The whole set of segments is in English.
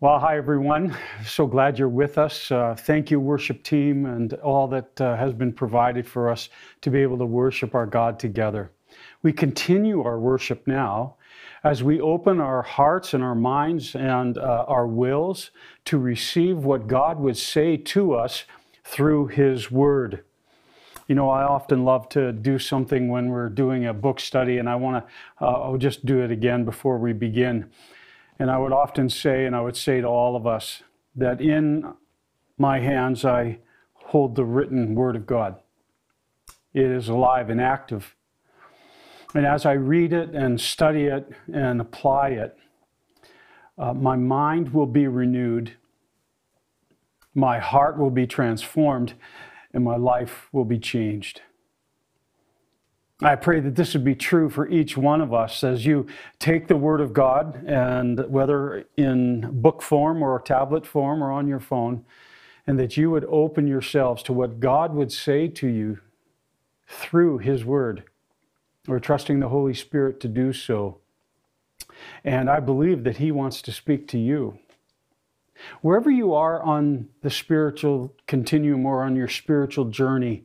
Well, hi everyone. So glad you're with us. Uh, thank you, worship team, and all that uh, has been provided for us to be able to worship our God together. We continue our worship now as we open our hearts and our minds and uh, our wills to receive what God would say to us through His Word. You know, I often love to do something when we're doing a book study, and I want to, uh, I'll just do it again before we begin. And I would often say, and I would say to all of us, that in my hands I hold the written Word of God. It is alive and active. And as I read it and study it and apply it, uh, my mind will be renewed, my heart will be transformed, and my life will be changed. I pray that this would be true for each one of us as you take the Word of God, and whether in book form or tablet form or on your phone, and that you would open yourselves to what God would say to you through His Word. We're trusting the Holy Spirit to do so. And I believe that He wants to speak to you. Wherever you are on the spiritual continuum or on your spiritual journey,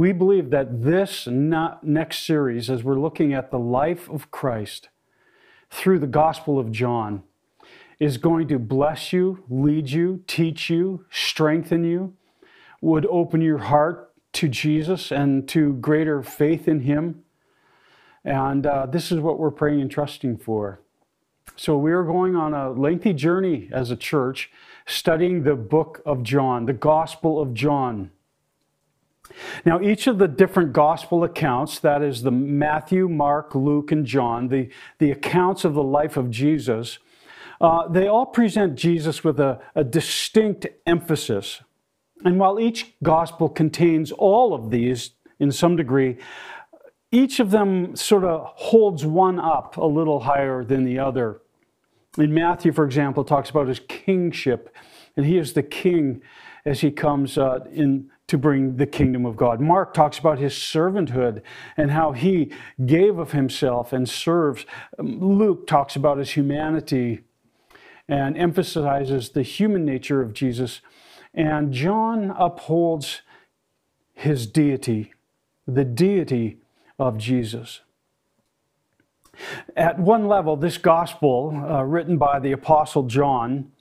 we believe that this next series, as we're looking at the life of Christ through the Gospel of John, is going to bless you, lead you, teach you, strengthen you, would open your heart to Jesus and to greater faith in Him and uh, this is what we're praying and trusting for. So we are going on a lengthy journey as a church, studying the book of John, the Gospel of John. Now, each of the different gospel accounts, that is the Matthew, Mark, Luke, and John, the, the accounts of the life of Jesus, uh, they all present Jesus with a, a distinct emphasis. And while each gospel contains all of these in some degree, each of them sort of holds one up a little higher than the other. In Matthew, for example, talks about his kingship, and he is the king as he comes uh, in to bring the kingdom of God. Mark talks about his servanthood and how he gave of himself and serves. Luke talks about his humanity and emphasizes the human nature of Jesus. And John upholds his deity, the deity of Jesus. At one level, this gospel, uh, written by the Apostle John,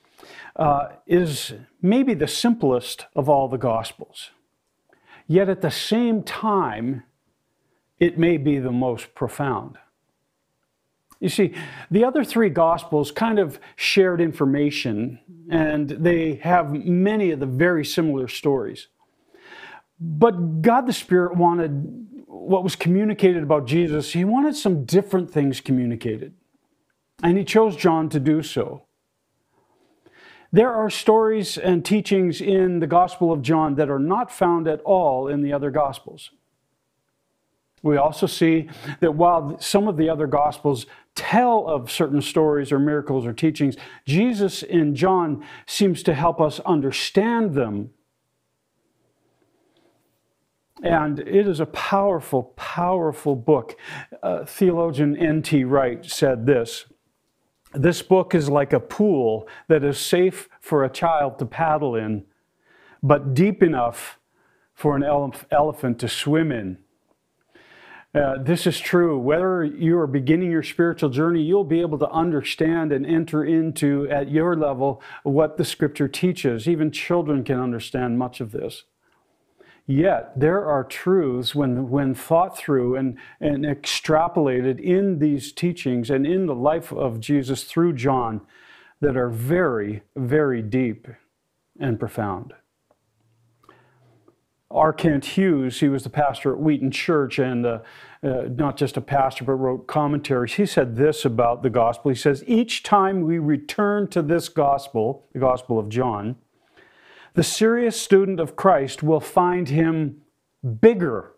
uh, is maybe the simplest of all the gospels. Yet at the same time, it may be the most profound. You see, the other three Gospels kind of shared information, and they have many of the very similar stories. But God the Spirit wanted what was communicated about Jesus, he wanted some different things communicated. And he chose John to do so. There are stories and teachings in the Gospel of John that are not found at all in the other Gospels. We also see that while some of the other Gospels tell of certain stories or miracles or teachings, Jesus in John seems to help us understand them and it is a powerful, powerful book. Uh, theologian N.T. Wright said this This book is like a pool that is safe for a child to paddle in, but deep enough for an ele- elephant to swim in. Uh, this is true. Whether you are beginning your spiritual journey, you'll be able to understand and enter into, at your level, what the scripture teaches. Even children can understand much of this. Yet there are truths when, when thought through and, and extrapolated in these teachings and in the life of Jesus through John that are very, very deep and profound. R. Kent Hughes, he was the pastor at Wheaton Church and uh, uh, not just a pastor, but wrote commentaries. He said this about the gospel. He says, Each time we return to this gospel, the gospel of John, the serious student of Christ will find him bigger.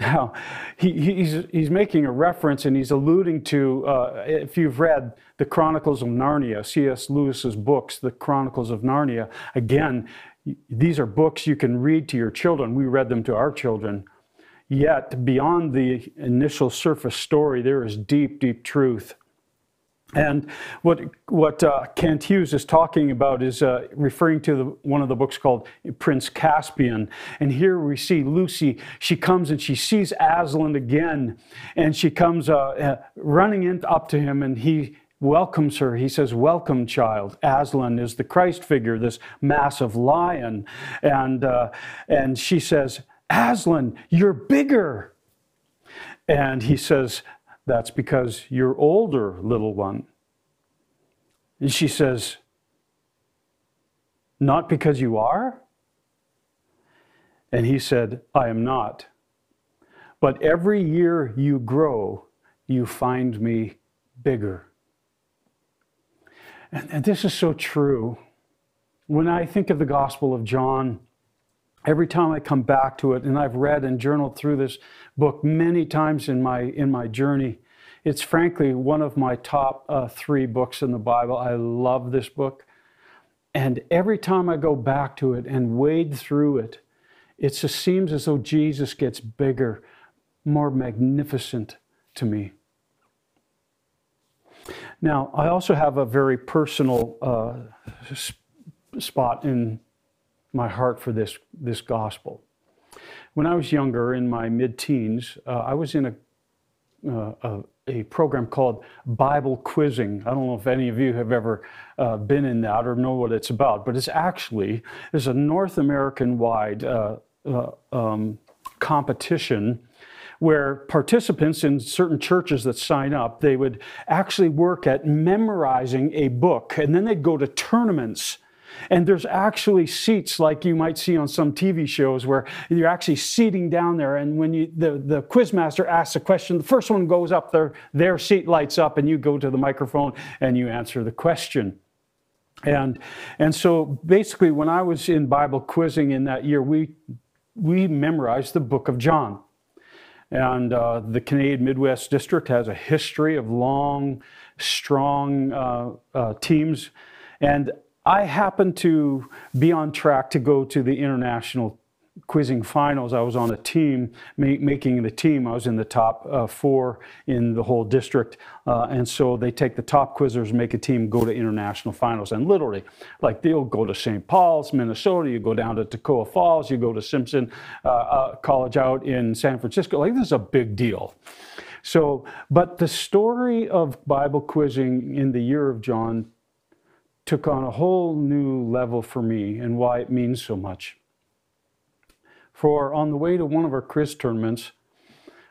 Now, he, he's, he's making a reference and he's alluding to, uh, if you've read the Chronicles of Narnia, C.S. Lewis's books, The Chronicles of Narnia, again, these are books you can read to your children. We read them to our children. Yet, beyond the initial surface story, there is deep, deep truth. And what, what uh, Kent Hughes is talking about is uh, referring to the, one of the books called Prince Caspian. And here we see Lucy, she comes and she sees Aslan again. And she comes uh, uh running in, up to him and he welcomes her. He says, Welcome, child. Aslan is the Christ figure, this massive lion. And, uh, and she says, Aslan, you're bigger. And he says, that's because you're older, little one. And she says, Not because you are? And he said, I am not. But every year you grow, you find me bigger. And, and, this is so true. When I think of the Gospel of John, every time I come back to it, and I've read and journaled through this book many times in my in my journey, it's frankly one of my top uh, three books in the Bible. I love this book, and every time I go back to it and wade through it, it just seems as though Jesus gets bigger, more magnificent to me. Now, I also have a very personal uh, spot in my heart for this, this gospel. When I was younger, in my mid teens, uh, I was in a, uh, a, a, program called Bible Quizzing. I don't know if any of you have ever uh, been in that or know what it's about, but it's actually it's a North American wide uh, uh, um, competition where participants in certain churches that sign up they would actually work at memorizing a book and then they'd go to tournaments and there's actually seats like you might see on some TV shows where you're actually seating down there. And when you, the, the quizmaster asks a question, the first one goes up there, their seat lights up, and you go to the microphone and you answer the question. And, and so basically, when I was in Bible quizzing in that year, we, we memorized the book of John. And uh, the Canadian Midwest District has a history of long, strong uh, uh, teams. And I happened to be on track to go to the international quizzing finals. I was on a team, making the team. I was in the top uh, four in the whole district. Uh, and so they take the top quizzers, make a team, go to international finals. And literally, like they'll go to St. Paul's, Minnesota, you go down to Toccoa Falls, you go to Simpson uh, uh, College out in San Francisco. Like this is a big deal. So, but the story of Bible quizzing in the year of John took on a whole new level for me and why it means so much. For on the way to one of our quiz tournaments,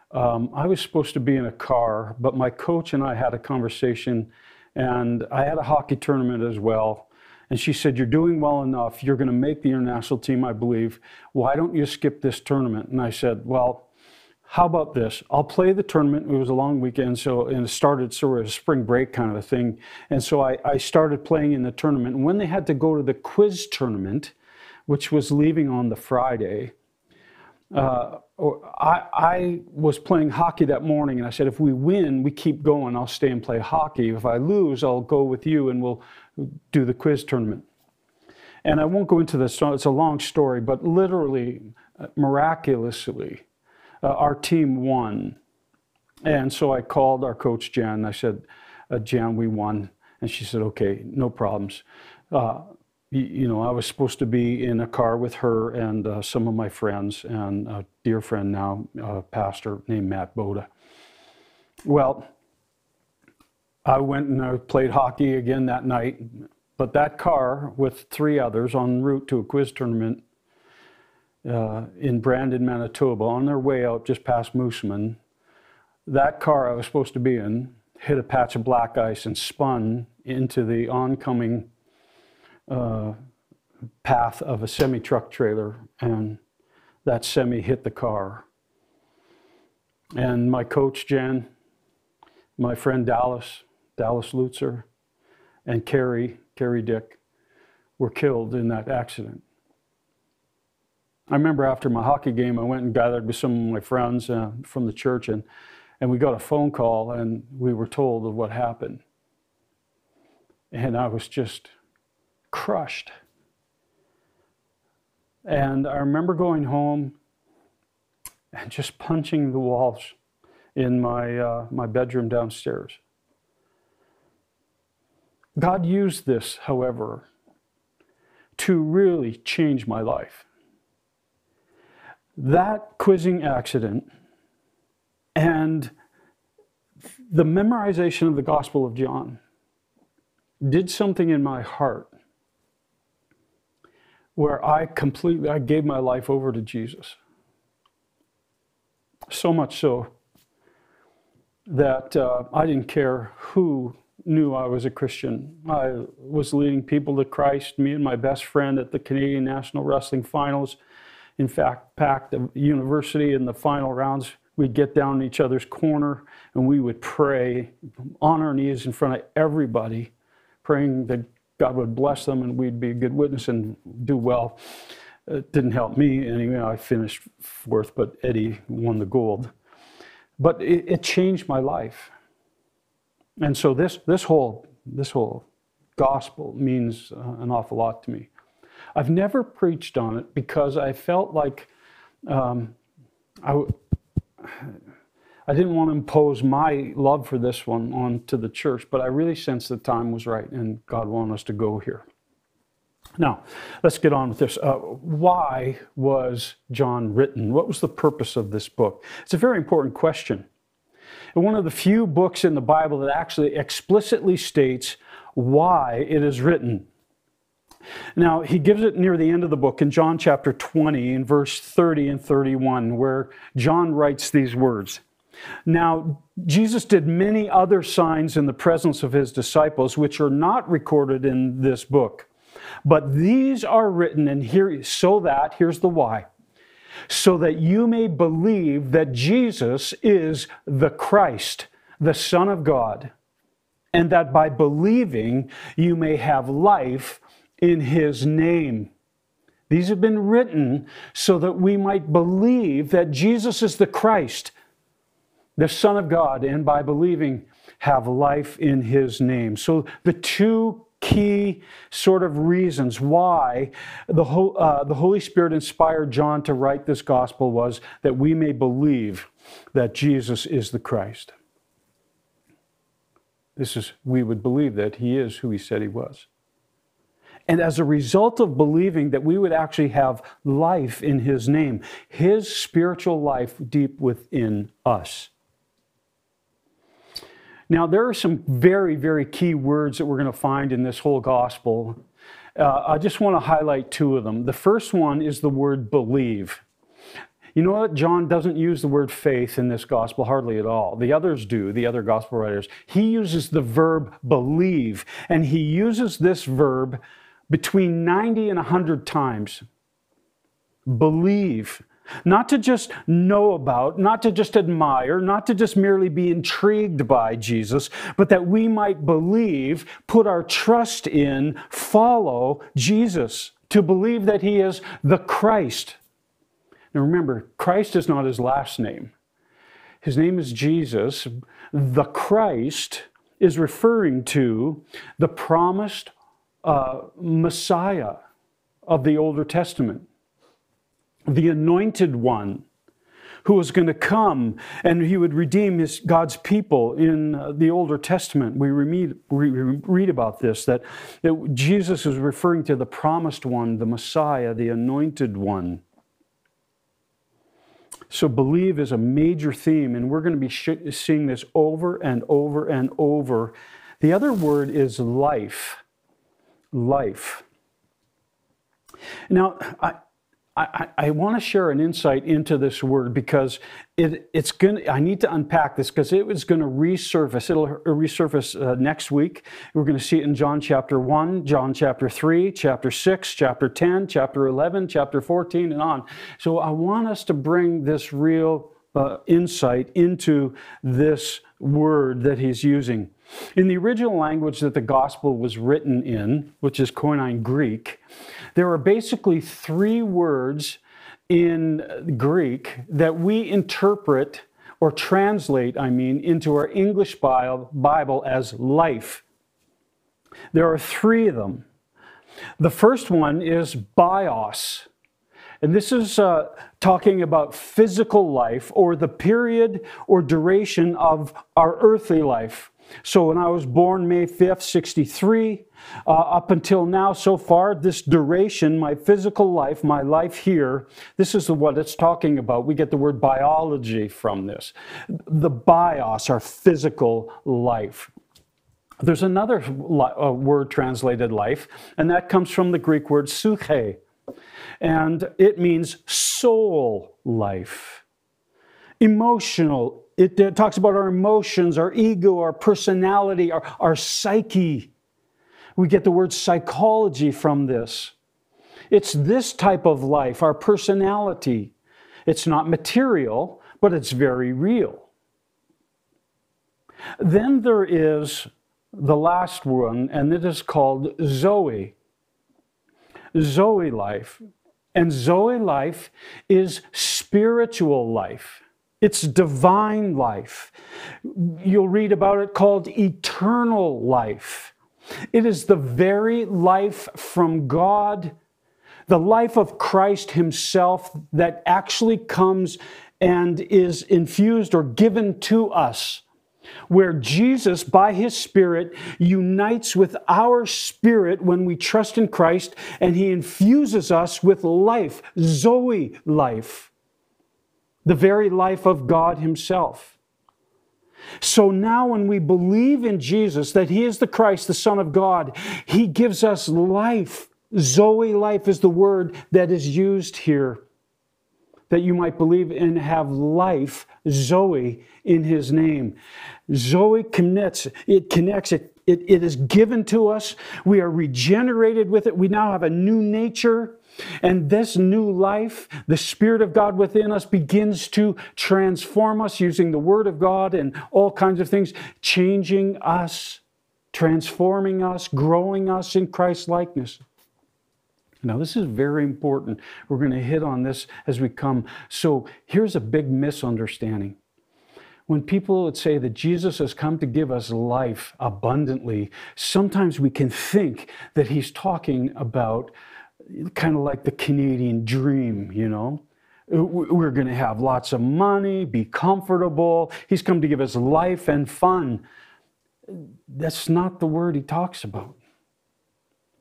um, I was supposed to be in a car, but my coach and I had a conversation, and I had a hockey tournament as well. And she said, You're doing well enough. You're going to make the international team, I believe. Why don't you skip this tournament? And I said, Well, how about this? I'll play the tournament. It was a long weekend, so and it started sort of a spring break kind of a thing. And so I, I started playing in the tournament. And when they had to go to the quiz tournament, which was leaving on the Friday, uh, I, I was playing hockey that morning, and I said, if we win, we keep going. I'll stay and play hockey. If I lose, I'll go with you, and we'll do the quiz tournament. And I won't go into this; it's a long story, but literally, uh, miraculously, uh, our team won. And so I called our coach, Jen. I said, uh, Jan, we won. And she said, okay, no problems. Uh, you, you, know, I was supposed to be in a car with her and uh, some of my friends and a dear friend now, a pastor named Matt Boda. Well, I went and I played hockey again that night, but that car with three others en route to a quiz tournament uh, in Brandon, Manitoba, on their way out just past Moosomin. That car I was supposed to be in hit a patch of black ice and spun into the oncoming uh, path of a semi truck trailer, and that semi hit the car. And my coach, Jan, my friend Dallas, Dallas Lutzer, and Carrie, Carrie Dick, were killed in that accident. I remember after my hockey game, I went and gathered with some of my friends uh, from the church, and, and we got a phone call, and we were told of what happened. And I was just crushed. And I remember going home and just punching the walls in my, uh, my bedroom downstairs. God used this, however, to really change my life. That quizzing accident and the memorization of the Gospel of John did something in my heart where I completely I gave my life over to Jesus. So much so that uh, I didn't care who knew I was a Christian. I was leading people to Christ, me and my best friend at the Canadian National Wrestling Finals. In fact, packed the university in the final rounds. We'd get down in each other's corner and we would pray on our knees in front of everybody, praying that God would bless them and we'd be a good witness and do well. It didn't help me anyway. I finished fourth, but Eddie won the gold. But it, it changed my life. And so this, this, whole, this whole gospel means uh, an awful lot to me. I've never preached on it because I felt like um, I, I didn't want to impose my love for this one onto the church, but I really sensed the time was right and God wanted us to go here. Now, let's get on with this. Uh, why was John written? What was the purpose of this book? It's a very important question. One of the few books in the Bible that actually explicitly states why it is written. Now, he gives it near the end of the book in John chapter 20, in verse 30 and 31, where John writes these words. Now, Jesus did many other signs in the presence of his disciples, which are not recorded in this book. But these are written, and here, so that, here's the why, so that you may believe that Jesus is the Christ, the Son of God, and that by believing you may have life in his name. These have been written so that we might believe that Jesus is the Christ, the Son of God, and by believing have life in his name. So the two key sort of reasons why the, uh, the Holy Spirit inspired John to write this gospel was that we may believe that Jesus is the Christ. This is, we would believe that he is who he said he was. And as a result of believing that we would actually have life in his name, his spiritual life deep within us. Now, there are some very, very key words that we're going to find in this whole gospel. Uh, I just want to highlight two of them. The first one is the word believe. You know what? John doesn't use the word faith in this gospel hardly at all. The others do, the other gospel writers. He uses the verb believe, and he uses this verb between 90 and 100 times. Believe. Not to just know about, not to just admire, not to just merely be intrigued by Jesus, but that we might believe, put our trust in, follow Jesus, to believe that he is the Christ. Now remember, Christ is not his last name. His name is Jesus. The Christ is referring to the promised uh, Messiah of the Older Testament the anointed one who was going to come and he would redeem his God's people in uh, the Older Testament. We read, we read about this that, that Jesus is referring to the promised one, the Messiah, the anointed one. So, believe is a major theme, and we're going to be seeing this over and over and over. The other word is life. Life. Now, I, I, I want to share an insight into this word because it, it's going. I need to unpack this because it was going to resurface. It'll resurface uh, next week. We're going to see it in John chapter one, John chapter three, chapter six, chapter ten, chapter eleven, chapter fourteen, and on. So I want us to bring this real uh, insight into this word that he's using. In the original language that the gospel was written in, which is Koine Greek, there are basically three words in Greek that we interpret or translate, I mean, into our English Bible as life. There are three of them. The first one is bios. And this is uh, talking about physical life or the period or duration of our earthly life. So when I was born May 5th, 63, uh, up until now, so far, this duration, my physical life, my life here, this is what it's talking about. We get the word biology from this. The bios, our physical life. There's another uh, word translated life, and that comes from the Greek word psyche, and it means soul life, emotional. It, it talks about our emotions, our ego, our personality, our, our psyche. We get the word psychology from this. It's this type of life, our personality. It's not material, but it's very real. Then there is the last one, and it is called Zoe. Zoe life. And Zoe life is spiritual life. It's divine life. You'll read about it called eternal life. It is the very life from God, the life of Christ Himself that actually comes and is infused or given to us where Jesus, by his Spirit, unites with our spirit when we trust in Christ and he infuses us with life, Zoe life, the very life of God himself. So now, when we believe in Jesus, that he is the Christ, the Son of God, he gives us life. Zoe life is the word that is used here that you might believe and have life, Zoe, in his name. Zoe connects, it connects, it, it, it is given to us. We are regenerated with it. We now have a new nature. And this new life, the Spirit of God within us begins to transform us using the Word of God and all kinds of things, changing us, transforming us, growing us in Christ's likeness. Now, this is very important. We're going to hit on this as we come. So, here's a big misunderstanding. When people would say that Jesus has come to give us life abundantly, sometimes we can think that he's talking about kind of like the Canadian dream, you know? Uh, we're going to have lots of money, be comfortable. He's come to give us life and fun. That's not the word he talks about.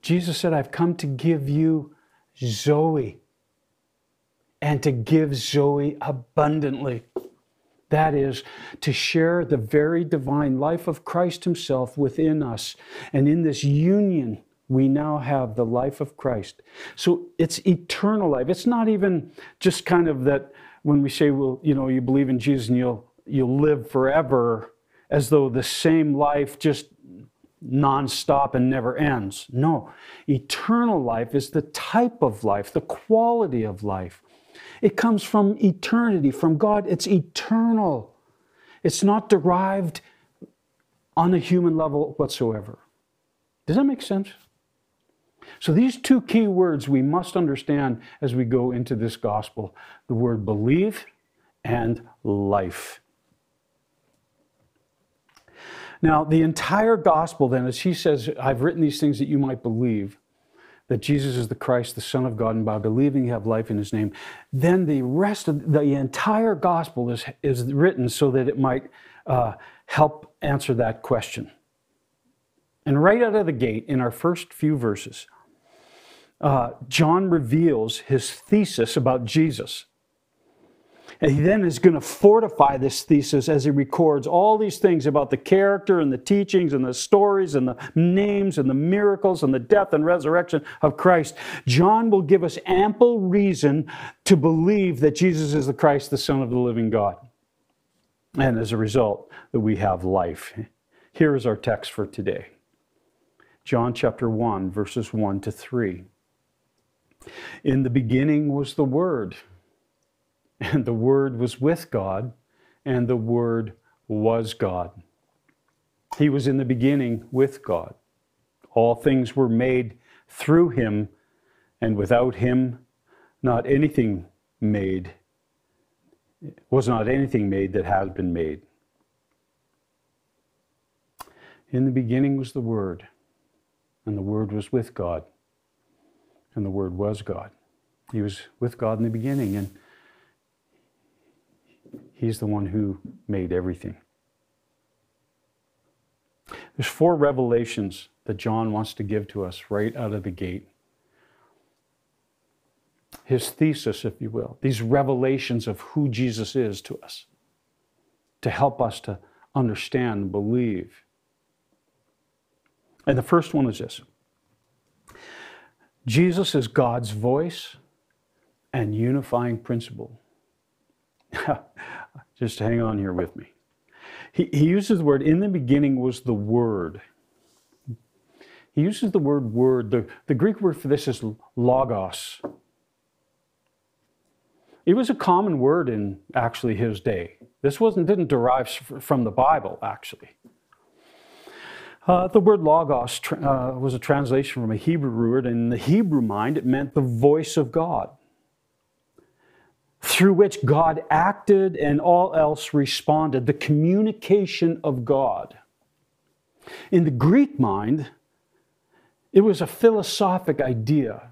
Jesus said, I've come to give you Zoe and to give Zoe abundantly. That is, to share the very divine life of Christ Himself within us. And in this union, we now have the life of Christ. So it's eternal life. It's not even just kind of that when we say, well, you know, you believe in Jesus and you'll, you'll live forever, as though the same life just nonstop and never ends. No, eternal life is the type of life, the quality of life. It comes from eternity, from God. It's eternal. It's not derived on a human level whatsoever. Does that make sense? So, these two key words we must understand as we go into this gospel the word believe and life. Now, the entire gospel, then, as he says, I've written these things that you might believe that Jesus is the Christ, the Son of God, and by believing you have life in his name, then the rest of the entire gospel is, is written so that it might uh, help answer that question. And right out of the gate, in our first few verses, uh, John reveals his thesis about Jesus. And he then is going to fortify this thesis as he records all these things about the character and the teachings and the stories and the names and the miracles and the death and resurrection of Christ. John will give us ample reason to believe that Jesus is the Christ, the Son of the living God. And as a result, that we have life. Here is our text for today John chapter 1, verses 1 to 3. In the beginning was the Word and the Word was with God, and the Word was God. He was in the beginning with God. All things were made through him, and without him, not anything made, was not anything made that has been made. In the beginning was the Word, and the Word was with God, and the Word was God. He was with God in the beginning, and He's the one who made everything. There's four revelations that John wants to give to us right out of the gate. His thesis, if you will, these revelations of who Jesus is to us to help us to understand and believe. And the first one is this Jesus is God's voice and unifying principle. Just hang on here with me. He, he uses the word, in the beginning was the Word. He uses the word word. The, the Greek word for this is logos. It was a common word in actually his day. This wasn't, didn't derive from the Bible, actually. Uh, the word logos uh, was a translation from a Hebrew word. And in the Hebrew mind, it meant the voice of God through which God acted and all else responded, the communication of God. In the Greek mind, it was a philosophic idea,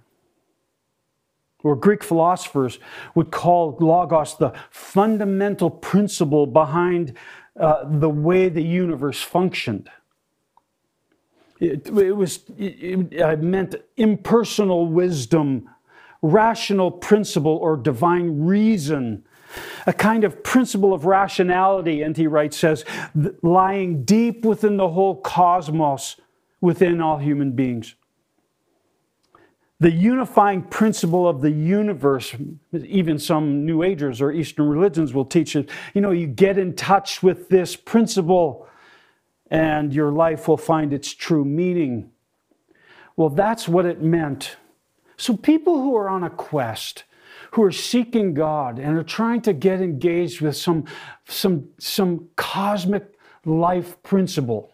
or Greek philosophers would call Logos the fundamental principle behind uh, the way the universe functioned. It, it was it, it meant impersonal wisdom rational principle or divine reason, a kind of principle of rationality, N.T. Wright says, lying deep within the whole cosmos, within all human beings. The unifying principle of the universe, even some New Agers or Eastern religions will teach it. You know, you get in touch with this principle and your life will find its true meaning. Well, that's what it meant so, people who are on a quest, who are seeking God and are trying to get engaged with some, some, some cosmic life principle,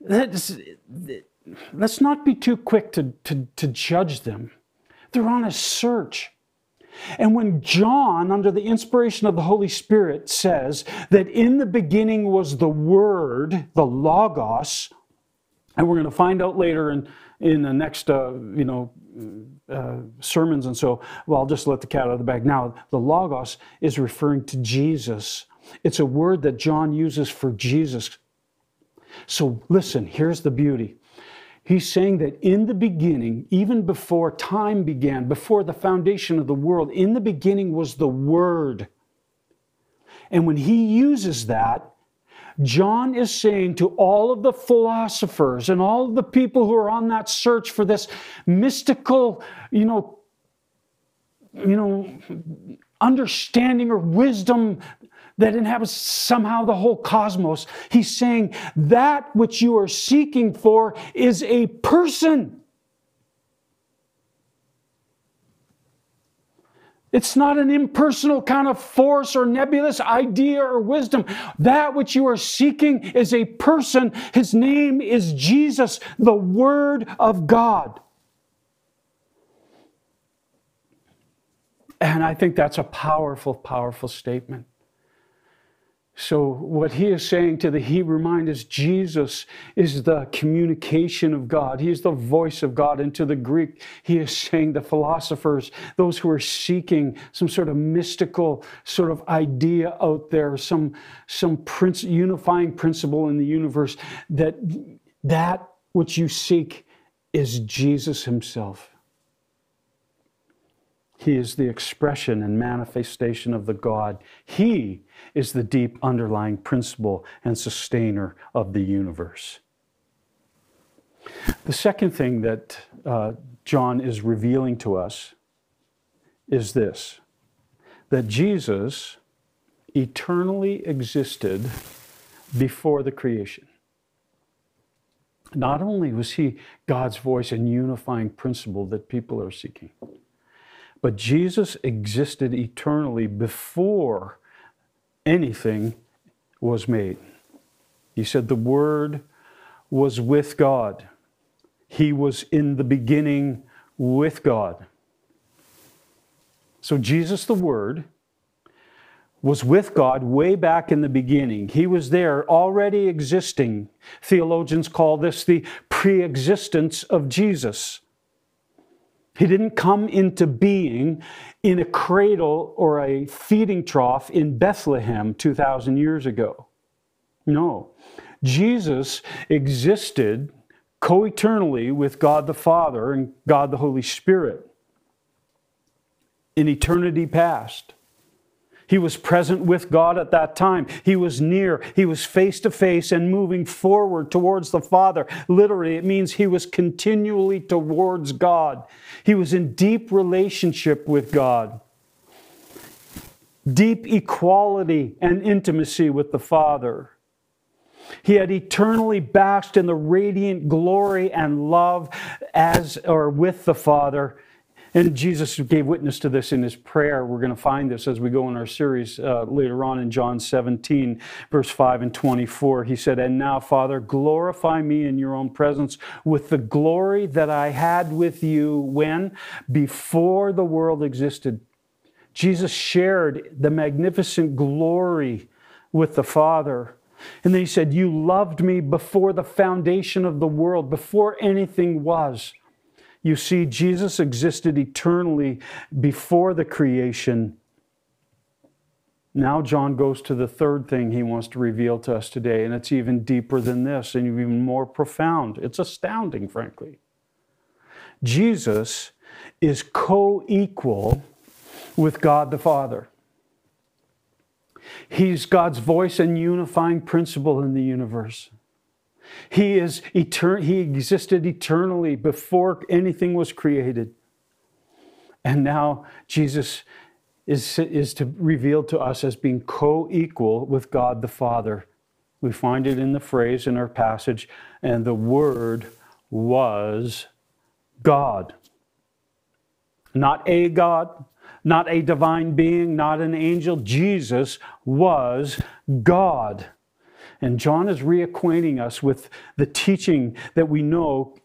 let's, let's not be too quick to, to, to judge them. They're on a search. And when John, under the inspiration of the Holy Spirit, says that in the beginning was the Word, the Logos, and we're going to find out later in in the next, uh, you know, uh, sermons and so, well, I'll just let the cat out of the bag. Now, the Logos is referring to Jesus. It's a word that John uses for Jesus. So listen, here's the beauty. He's saying that in the beginning, even before time began, before the foundation of the world, in the beginning was the Word. And when he uses that, John is saying to all of the philosophers and all of the people who are on that search for this mystical, you know, you know, understanding or wisdom that inhabits somehow the whole cosmos. He's saying that which you are seeking for is a person. It's not an impersonal kind of force or nebulous idea or wisdom. That which you are seeking is a person. His name is Jesus, the Word of God. And I think that's a powerful, powerful statement. So, what he is saying to the Hebrew mind is Jesus is the communication of God. He is the voice of God. And to the Greek, he is saying the philosophers, those who are seeking some sort of mystical sort of idea out there, some, some prince, unifying principle in the universe, that that which you seek is Jesus himself. He is the expression and manifestation of the God. He is the deep underlying principle and sustainer of the universe. The second thing that uh, John is revealing to us is this that Jesus eternally existed before the creation. Not only was he God's voice and unifying principle that people are seeking, but Jesus existed eternally before anything was made. He said, The Word was with God, He was in the beginning with God. So, Jesus, the Word, was with God way back in the beginning. He was there already existing. Theologians call this the pre existence of Jesus. He didn't come into being in a cradle or a feeding trough in Bethlehem 2,000 years ago. No. Jesus existed co eternally with God the Father and God the Holy Spirit in eternity past. He was present with God at that time. He was near. He was face to face and moving forward towards the Father. Literally, it means he was continually towards God. He was in deep relationship with God, deep equality and intimacy with the Father. He had eternally basked in the radiant glory and love as or with the Father and Jesus gave witness to this in his prayer. We're going to find this as we go in our series uh, later on in John 17, verse 5 and 24. He said, And now, Father, glorify me in your own presence with the glory that I had with you when? Before the world existed. Jesus shared the magnificent glory with the Father. And then he said, You loved me before the foundation of the world, before anything was. You see, Jesus existed eternally before the creation. Now, John goes to the third thing he wants to reveal to us today, and it's even deeper than this and even more profound. It's astounding, frankly. Jesus is co equal with God the Father. He's God's voice and unifying principle in the universe. He is etern- he existed eternally before anything was created. And now Jesus is, is to revealed to us as being co-equal with God the Father. We find it in the phrase in our passage, and the Word was God. Not a God, not a divine being, not an angel. Jesus was God. And John is reacquainting us with the teaching that we know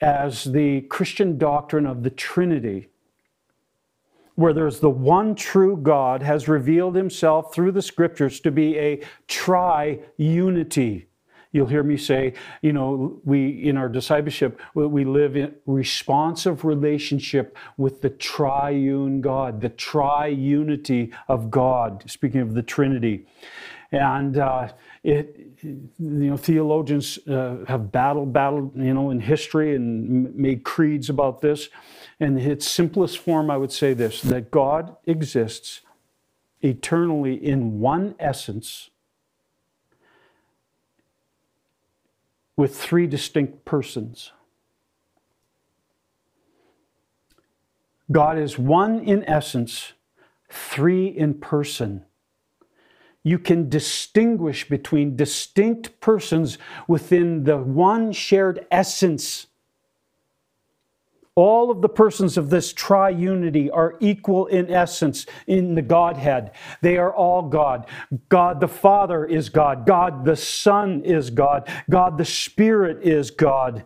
as the Christian doctrine of the Trinity, where there's the one true God has revealed himself through the scriptures to be a tri-unity. You'll hear me say, you know, we in our discipleship, we live in responsive relationship with the triune God, the tri-unity of God, speaking of the Trinity. And uh, it, you know, theologians uh, have battled, battled, you know, in history and made creeds about this. In its simplest form, I would say this that God exists eternally in one essence with three distinct persons. God is one in essence, three in person you can distinguish between distinct persons within the one shared essence. All of the persons of this triunity are equal in essence in the Godhead. They are all God. God the Father is God. God the Son is God. God the Spirit is God.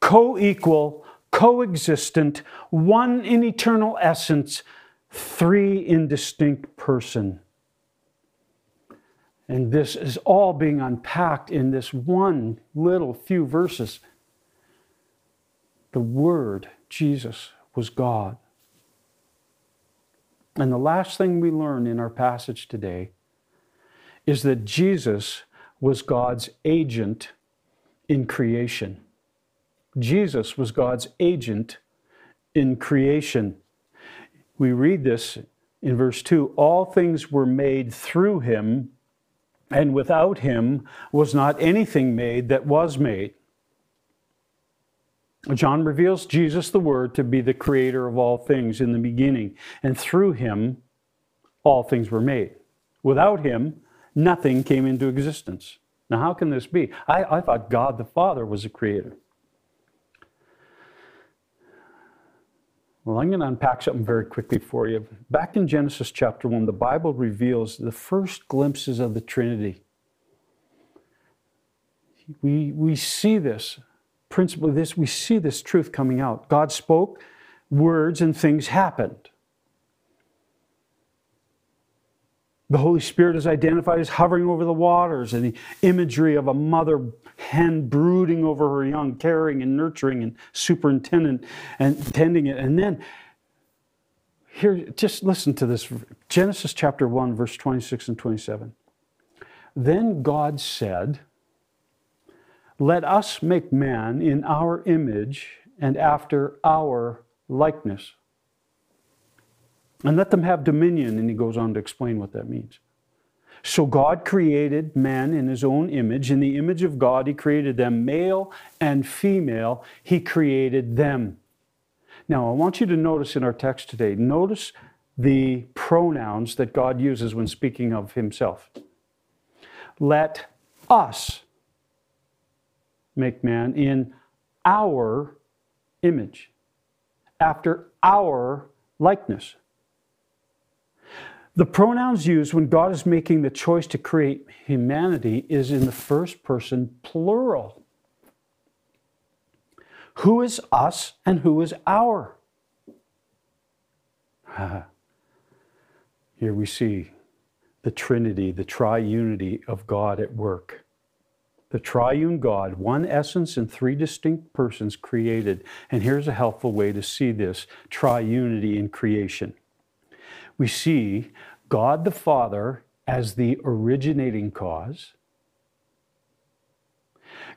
Co equal, coexistent, one in eternal essence, three in distinct person. And this is all being unpacked in this one little few verses. The Word, Jesus, was God. And the last thing we learn in our passage today is that Jesus was God's agent in creation. Jesus was God's agent in creation. We read this in verse 2 All things were made through him and without him was not anything made that was made. John reveals Jesus, the Word, to be the creator of all things in the beginning, and through him, all things were made. Without him, nothing came into existence. Now, how can this be? I, I thought God the Father was a creator. Well, I'm going to unpack something very quickly for you. Back in Genesis chapter 1, the Bible reveals the first glimpses of the Trinity. We, we see this, principally this, we see this truth coming out. God spoke, words and things happened. The Holy Spirit is identified as hovering over the waters, and the imagery of a mother hen brooding over her young, caring and nurturing and superintendent and tending it. And then here, just listen to this Genesis chapter 1, verse 26 and 27. Then God said, let us make man in our image and after our likeness. And let them have dominion. And he goes on to explain what that means. So God created man in his own image. In the image of God, he created them, male and female, he created them. Now, I want you to notice in our text today, notice the pronouns that God uses when speaking of himself. Let us make man in our image, after our likeness. The pronouns used when God is making the choice to create humanity is in the first person plural. Who is us and who is our? Here we see the Trinity, the triunity of God at work. The triune God, one essence and three distinct persons created. And here's a helpful way to see this triunity in creation. We see God the Father as the originating cause,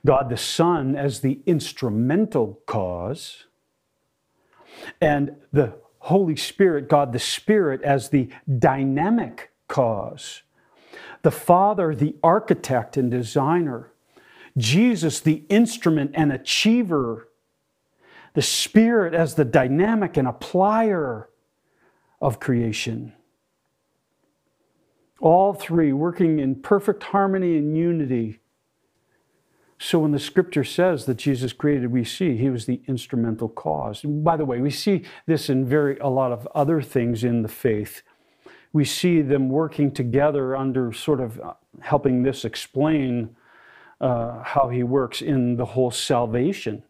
God the Son as the instrumental cause, and the Holy Spirit, God the Spirit, as the dynamic cause. The Father, the architect and designer. Jesus, the instrument and achiever. The Spirit as the dynamic and applier of creation. All three working in perfect harmony and unity so when the scripture says that Jesus created, we see he was the instrumental cause. By the way, we see this in very a lot of other things in the faith. We see them working together under sort of uh, helping this explain uh, how he works in the whole salvation.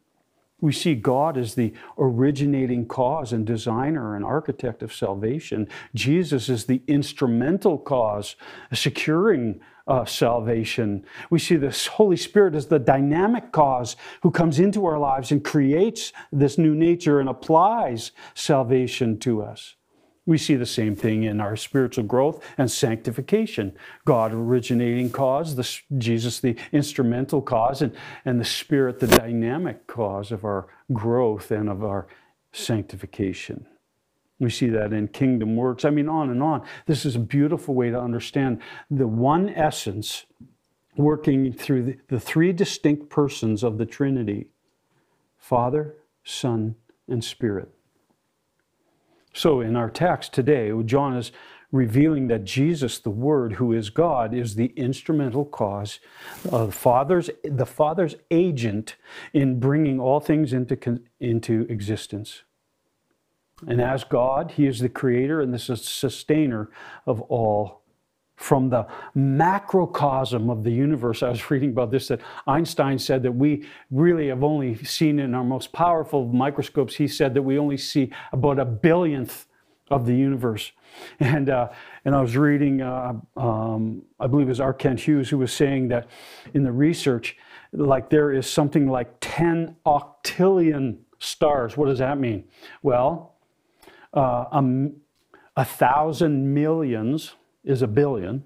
We see God as the originating cause and designer and architect of salvation. Jesus is the instrumental cause, securing uh, salvation. We see the Holy Spirit as the dynamic cause who comes into our lives and creates this new nature and applies salvation to us. We see the same thing in our spiritual growth and sanctification. God originating cause, the, Jesus the instrumental cause, and, and the Spirit the dynamic cause of our growth and of our sanctification. We see that in kingdom works. I mean, on and on. This is a beautiful way to understand the one essence working through the, the three distinct persons of the Trinity Father, Son, and Spirit. So, in our text today, John is revealing that Jesus, the Word, who is God, is the instrumental cause of the Father's, the Father's agent in bringing all things into, into existence. And as God, He is the creator and the sustainer of all. From the macrocosm of the universe, I was reading about this that Einstein said that we really have only seen in our most powerful microscopes, he said that we only see about a billionth of the universe. And, uh, and I was reading, uh, um, I believe it was R. Kent Hughes who was saying that in the research, like there is something like 10 octillion stars. What does that mean? Well, uh, a, a thousand millions is a billion.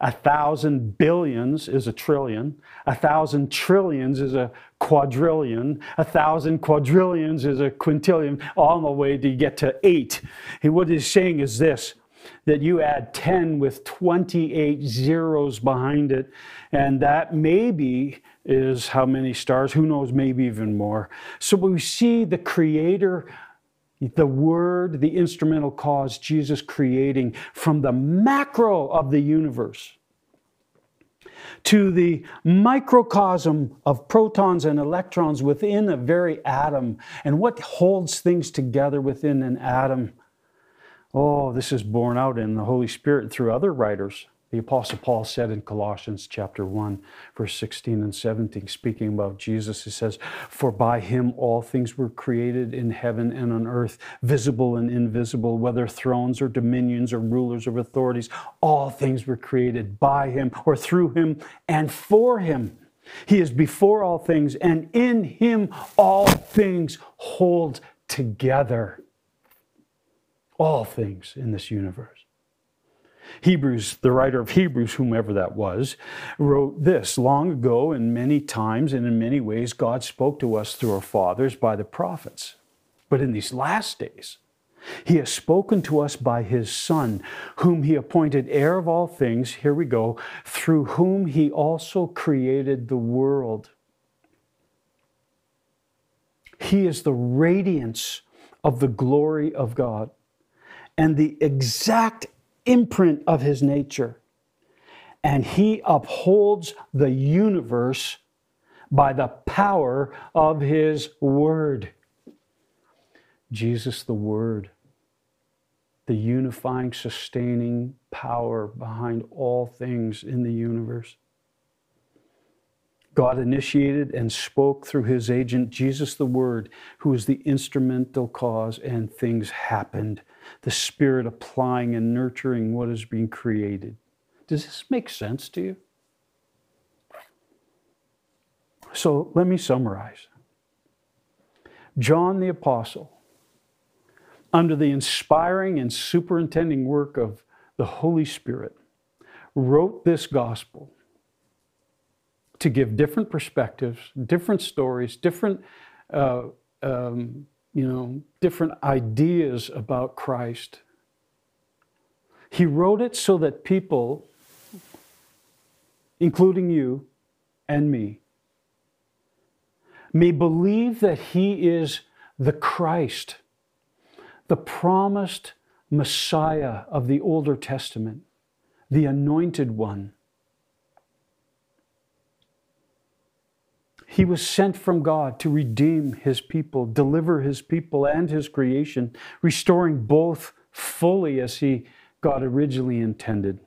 A thousand billions is a trillion. A thousand trillions is a quadrillion. A thousand quadrillions is a quintillion, all the way to get to eight. And what he's saying is this that you add 10 with 28 zeros behind it, and that maybe is how many stars, who knows, maybe even more. So we see the creator the word, the instrumental cause, Jesus creating from the macro of the universe to the microcosm of protons and electrons within a very atom and what holds things together within an atom. Oh, this is borne out in the Holy Spirit through other writers. The Apostle Paul said in Colossians chapter 1, verse 16 and 17, speaking about Jesus, he says, For by him all things were created in heaven and on earth, visible and invisible, whether thrones or dominions or rulers or authorities, all things were created by him or through him and for him. He is before all things, and in him all things hold together. All things in this universe. Hebrews, the writer of Hebrews, whomever that was, wrote this Long ago, and many times and in many ways, God spoke to us through our fathers by the prophets. But in these last days, he has spoken to us by his Son, whom he appointed heir of all things. Here we go, through whom he also created the world. He is the radiance of the glory of God and the exact imprint of his nature. And he upholds the universe by the power of his word. Jesus, the Word, the unifying, sustaining power behind all things in the universe. God initiated and spoke through his agent, Jesus the Word, who is the instrumental cause, and things happened. The Spirit applying and nurturing what is being created. Does this make sense to you? So let me summarize. John the Apostle under the inspiring and superintending work of the Holy Spirit, wrote this gospel to give different perspectives, different stories, different, uh, um, you know, different ideas about Christ. He wrote it so that people, including you and me, may believe that He is the Christ the promised Messiah of the Older Testament, the anointed one. He was sent from God to redeem his people, deliver his people and his creation, restoring both fully as he God originally intended,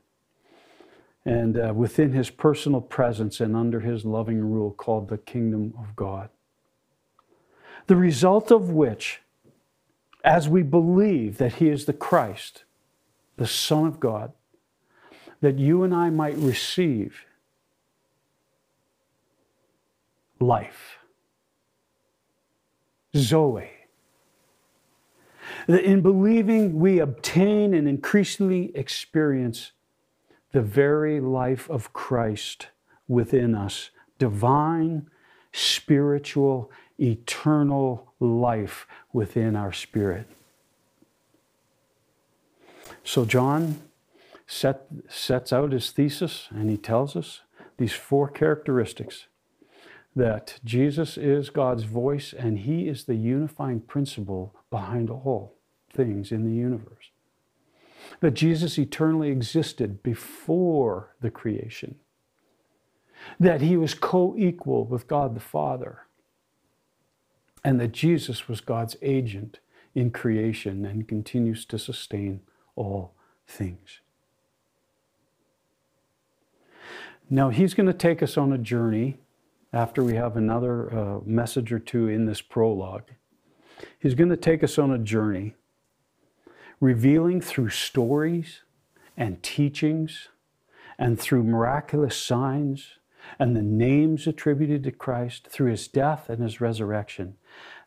and uh, within his personal presence and under his loving rule called the kingdom of God. The result of which as we believe that He is the Christ, the Son of God, that you and I might receive life. Zoe. That in believing we obtain and increasingly experience the very life of Christ within us, divine, spiritual, eternal life within our spirit. So, John set, sets out his thesis and he tells us these four characteristics that Jesus is God's voice and he is the unifying principle behind all things in the universe. That Jesus eternally existed before the creation. That he was co equal with God the Father and that Jesus was God's agent in creation and continues to sustain all things. Now, he's going to take us on a journey after we have another uh, message or two in this prologue. He's going to take us on a journey, revealing through stories and teachings and through miraculous signs and the names attributed to Christ through his death and his resurrection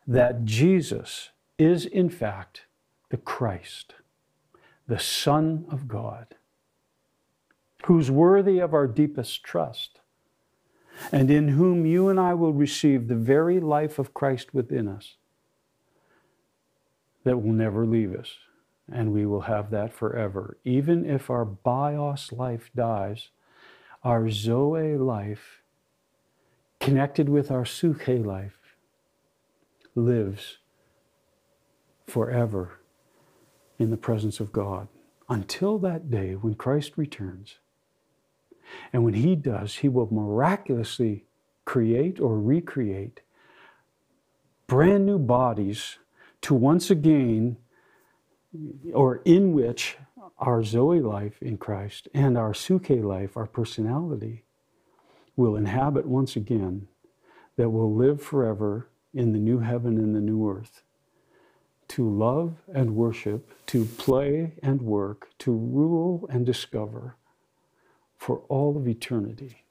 that Jesus is, in fact, the Christ, the Son of God, who's worthy of our deepest trust, and in whom you and I will receive the very life of Christ within us that will never leave us. And we will have that forever. Even if our bios life dies, our Zoe life, connected with our psuche life, lives forever in the presence of God until that day when Christ returns. And when he does, he will miraculously create or recreate brand new bodies to once again, or in which our Zoe life in Christ and our psuche life, our personality, will inhabit once again, that will live forever in the new heaven and the new earth to love and worship, to play and work, to rule and discover for all of eternity.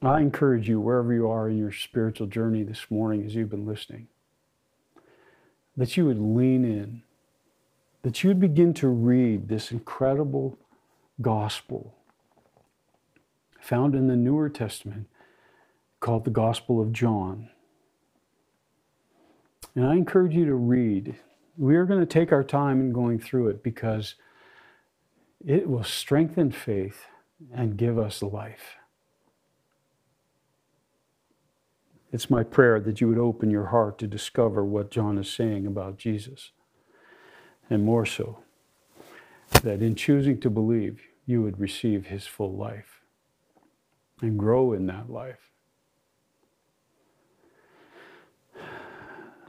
I encourage you, wherever you are in your spiritual journey this morning as you've been listening, that you would lean in that you'd begin to read this incredible gospel found in the Newer Testament called the Gospel of John. And I encourage you to read. We are going to take our time in going through it because it will strengthen faith and give us life. It's my prayer that you would open your heart to discover what John is saying about Jesus. And more so, that in choosing to believe, you would receive his full life and grow in that life.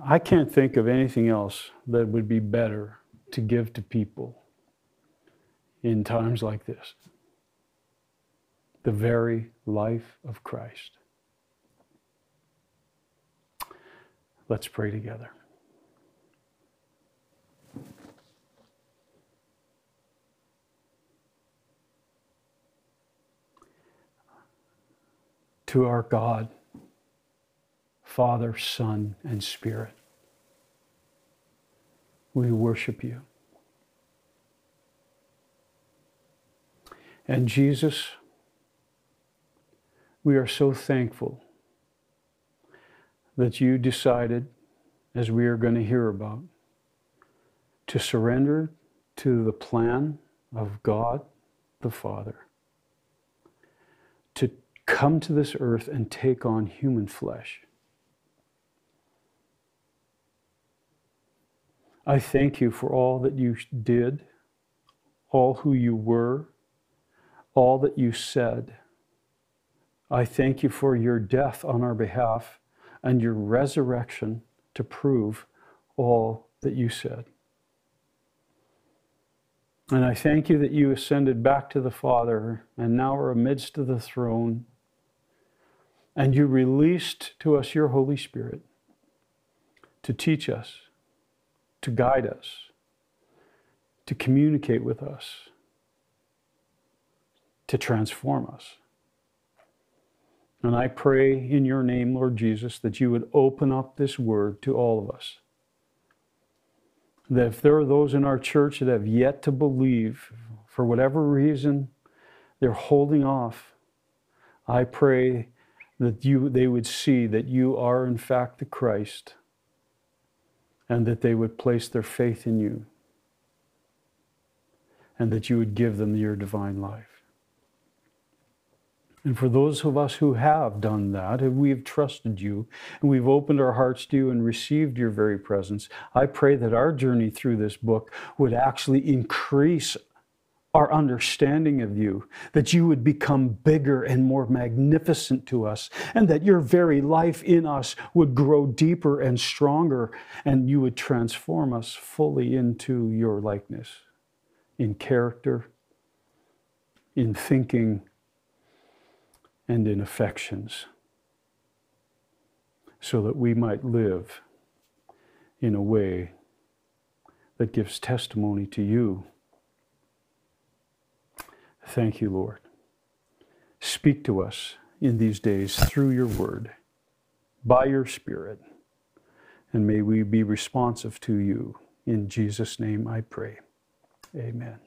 I can't think of anything else that would be better to give to people in times like this. The very life of Christ. Let's pray together. To our God, Father, Son, and Spirit, we worship you. And Jesus, we are so thankful that you decided, as we are going to hear about, to surrender to the plan of God the Father, to come to this earth and take on human flesh. I thank you for all that you did, all who you were, all that you said. I thank you for your death on our behalf and your resurrection to prove all that you said. And I thank you that you ascended back to the Father and now are amidst of the throne. And you released to us your Holy Spirit to teach us, to guide us, to communicate with us, to transform us. And I pray in your name, Lord Jesus, that you would open up this word to all of us. That if there are those in our church that have yet to believe, for whatever reason, they're holding off, I pray that you, they would see that you are, in fact, the Christ and that they would place their faith in you and that you would give them your divine life. And for those of us who have done that, and we have trusted you, and we've opened our hearts to you and received your very presence, I pray that our journey through this book would actually increase our understanding of you, that you would become bigger and more magnificent to us, and that your very life in us would grow deeper and stronger, and you would transform us fully into your likeness in character, in thinking and in affections, so that we might live in a way that gives testimony to you. Thank you, Lord. Speak to us in these days through your word, by your Spirit, and may we be responsive to you. In Jesus' name I pray. Amen.